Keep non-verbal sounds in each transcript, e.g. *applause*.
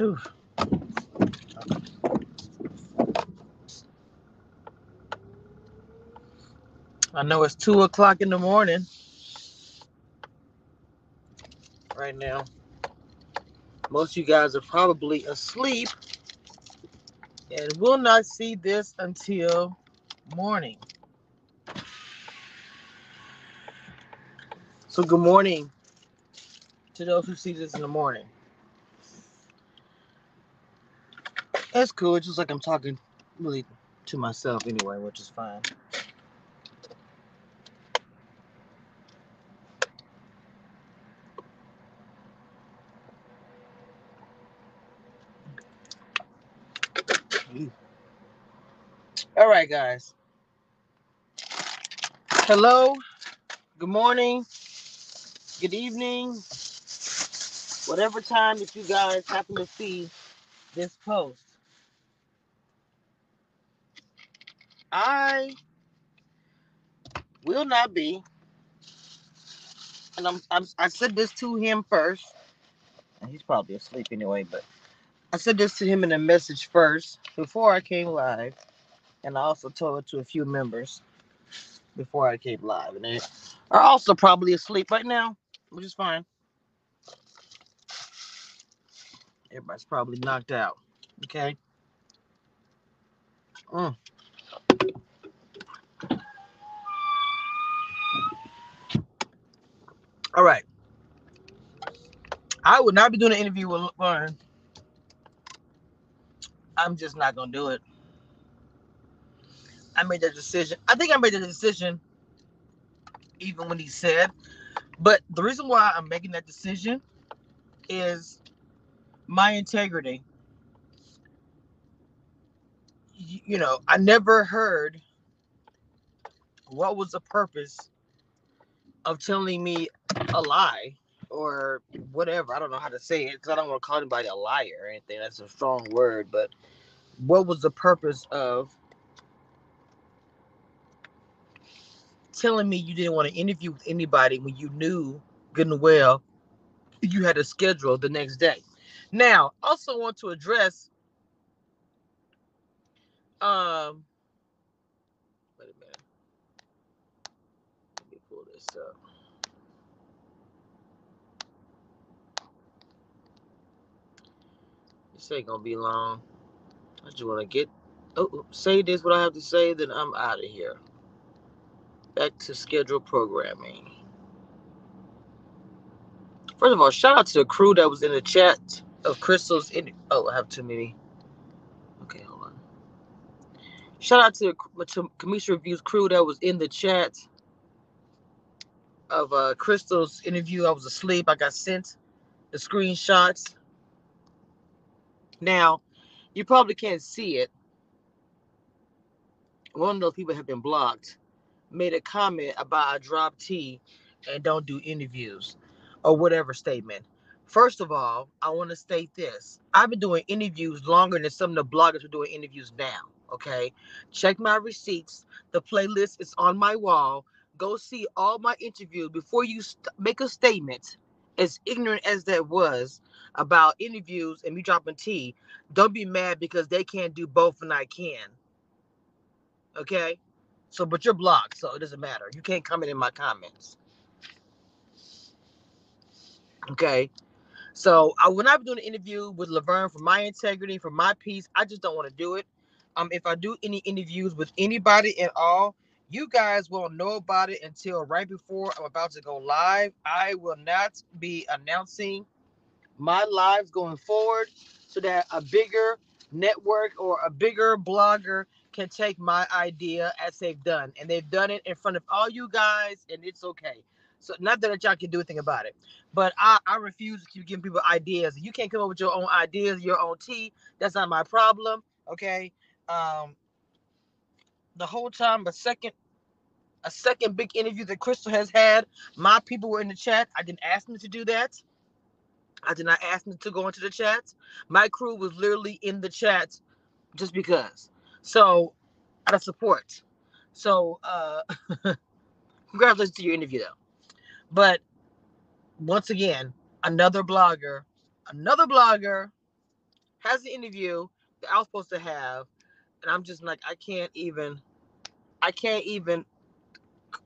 Ooh. I know it's two o'clock in the morning right now. Most of you guys are probably asleep and will not see this until morning. So, good morning to those who see this in the morning. That's cool. It's just like I'm talking really to myself anyway, which is fine. All right, guys. Hello. Good morning. Good evening. Whatever time that you guys happen to see this post. I will not be, and I'm, I'm I said this to him first, and he's probably asleep anyway, but I said this to him in a message first before I came live, and I also told it to a few members before I came live, and they are also probably asleep right now, which is fine. Everybody's probably knocked out. Okay. Mm. All right. I would not be doing an interview with Laverne. I'm just not gonna do it. I made that decision. I think I made the decision even when he said, but the reason why I'm making that decision is my integrity. You, you know, I never heard what was the purpose of telling me a lie or whatever. I don't know how to say it because I don't want to call anybody a liar or anything. That's a strong word, but what was the purpose of telling me you didn't want to interview with anybody when you knew good and well you had a schedule the next day? Now, also want to address um this up. Uh, this ain't gonna be long. I just want to get oh, oh say this what I have to say, then I'm out of here. Back to schedule programming. First of all, shout out to the crew that was in the chat of Crystal's. In oh, I have too many. Okay, hold on. Shout out to to Cameshia Reviews crew that was in the chat of uh, Crystal's interview. I was asleep. I got sent the screenshots. Now, you probably can't see it. One of those people have been blocked. Made a comment about I drop T and don't do interviews or whatever statement. First of all, I want to state this. I've been doing interviews longer than some of the bloggers are doing interviews now. Okay. Check my receipts. The playlist is on my wall. Go see all my interviews before you st- make a statement. As ignorant as that was about interviews and me dropping tea, don't be mad because they can't do both and I can. Okay. So, but you're blocked, so it doesn't matter. You can't comment in my comments. Okay. So I when I'm doing an interview with Laverne for my integrity, for my peace, I just don't want to do it. Um, if I do any interviews with anybody at all, you guys won't know about it until right before I'm about to go live. I will not be announcing my lives going forward so that a bigger network or a bigger blogger can take my idea as they've done. And they've done it in front of all you guys, and it's okay. So not that y'all can do anything about it, but I, I refuse to keep giving people ideas. You can't come up with your own ideas, your own tea. That's not my problem. Okay. Um the whole time a second a second big interview that Crystal has had, my people were in the chat. I didn't ask them to do that. I did not ask them to go into the chat. My crew was literally in the chat just because. So out of support. So uh *laughs* congratulations to your interview though. But once again, another blogger, another blogger has the interview that I was supposed to have, and I'm just like, I can't even, I can't even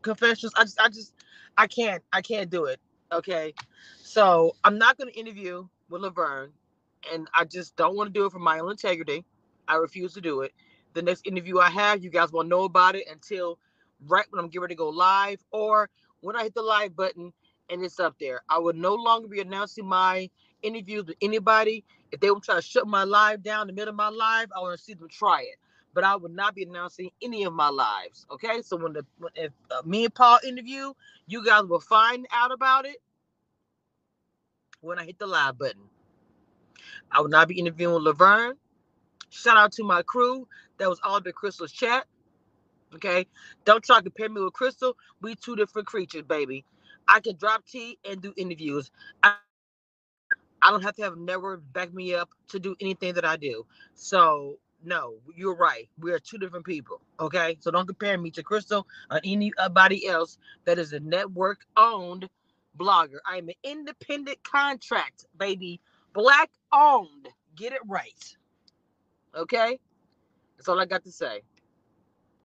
confessions. I just, I just, I can't, I can't do it. Okay, so I'm not going to interview with Laverne, and I just don't want to do it for my own integrity. I refuse to do it. The next interview I have, you guys won't know about it until right when I'm getting ready to go live, or when I hit the live button and it's up there. I would no longer be announcing my interviews with anybody. If they would try to shut my live down in the middle of my live, I want to see them try it. But I would not be announcing any of my lives. Okay, so when the if uh, me and Paul interview, you guys will find out about it when I hit the live button. I will not be interviewing Laverne. Shout out to my crew that was all the Crystal's chat. Okay, don't try to compare me with Crystal. We two different creatures, baby. I can drop T and do interviews. I, I don't have to have a network back me up to do anything that I do. So no, you're right. We are two different people. Okay, so don't compare me to Crystal or anybody else that is a network owned blogger. I am an independent contract, baby. Black owned. Get it right. Okay? That's all I got to say.